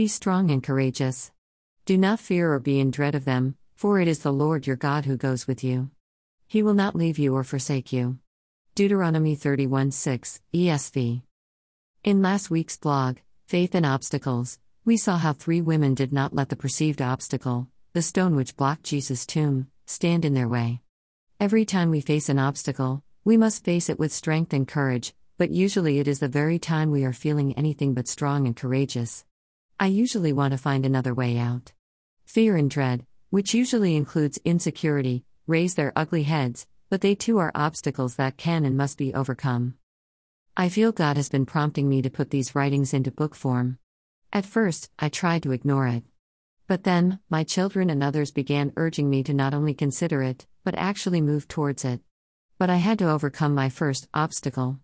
Be strong and courageous. Do not fear or be in dread of them, for it is the Lord your God who goes with you. He will not leave you or forsake you. Deuteronomy 31 6, ESV. In last week's blog, Faith and Obstacles, we saw how three women did not let the perceived obstacle, the stone which blocked Jesus' tomb, stand in their way. Every time we face an obstacle, we must face it with strength and courage, but usually it is the very time we are feeling anything but strong and courageous. I usually want to find another way out. Fear and dread, which usually includes insecurity, raise their ugly heads, but they too are obstacles that can and must be overcome. I feel God has been prompting me to put these writings into book form. At first, I tried to ignore it. But then, my children and others began urging me to not only consider it, but actually move towards it. But I had to overcome my first obstacle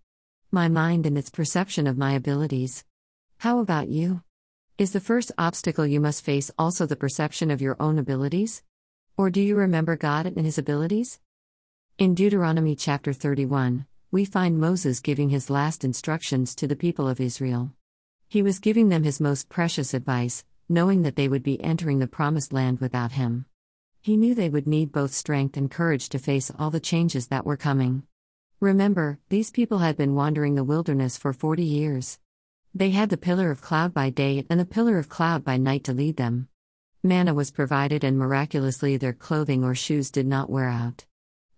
my mind and its perception of my abilities. How about you? Is the first obstacle you must face also the perception of your own abilities? Or do you remember God and His abilities? In Deuteronomy chapter 31, we find Moses giving his last instructions to the people of Israel. He was giving them his most precious advice, knowing that they would be entering the promised land without him. He knew they would need both strength and courage to face all the changes that were coming. Remember, these people had been wandering the wilderness for 40 years. They had the pillar of cloud by day and the pillar of cloud by night to lead them. Manna was provided, and miraculously, their clothing or shoes did not wear out.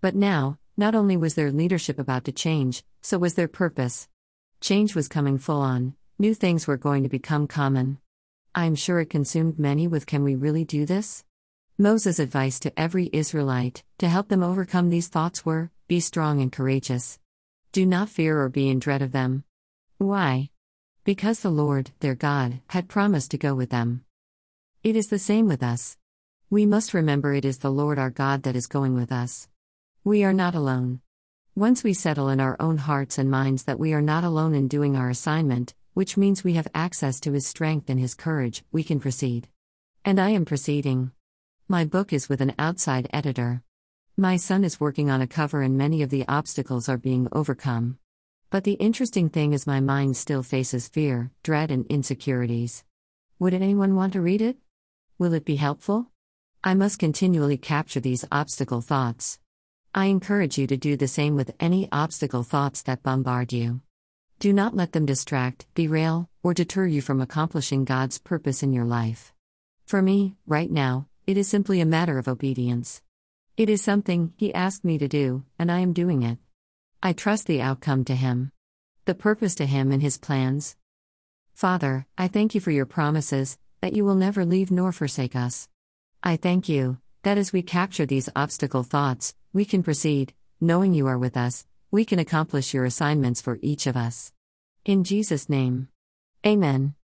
But now, not only was their leadership about to change, so was their purpose. Change was coming full on, new things were going to become common. I am sure it consumed many with Can we really do this? Moses' advice to every Israelite, to help them overcome these thoughts, were Be strong and courageous. Do not fear or be in dread of them. Why? Because the Lord, their God, had promised to go with them. It is the same with us. We must remember it is the Lord our God that is going with us. We are not alone. Once we settle in our own hearts and minds that we are not alone in doing our assignment, which means we have access to His strength and His courage, we can proceed. And I am proceeding. My book is with an outside editor. My son is working on a cover, and many of the obstacles are being overcome. But the interesting thing is, my mind still faces fear, dread, and insecurities. Would anyone want to read it? Will it be helpful? I must continually capture these obstacle thoughts. I encourage you to do the same with any obstacle thoughts that bombard you. Do not let them distract, derail, or deter you from accomplishing God's purpose in your life. For me, right now, it is simply a matter of obedience. It is something He asked me to do, and I am doing it. I trust the outcome to Him. The purpose to Him and His plans. Father, I thank you for your promises, that you will never leave nor forsake us. I thank you, that as we capture these obstacle thoughts, we can proceed, knowing you are with us, we can accomplish your assignments for each of us. In Jesus' name. Amen.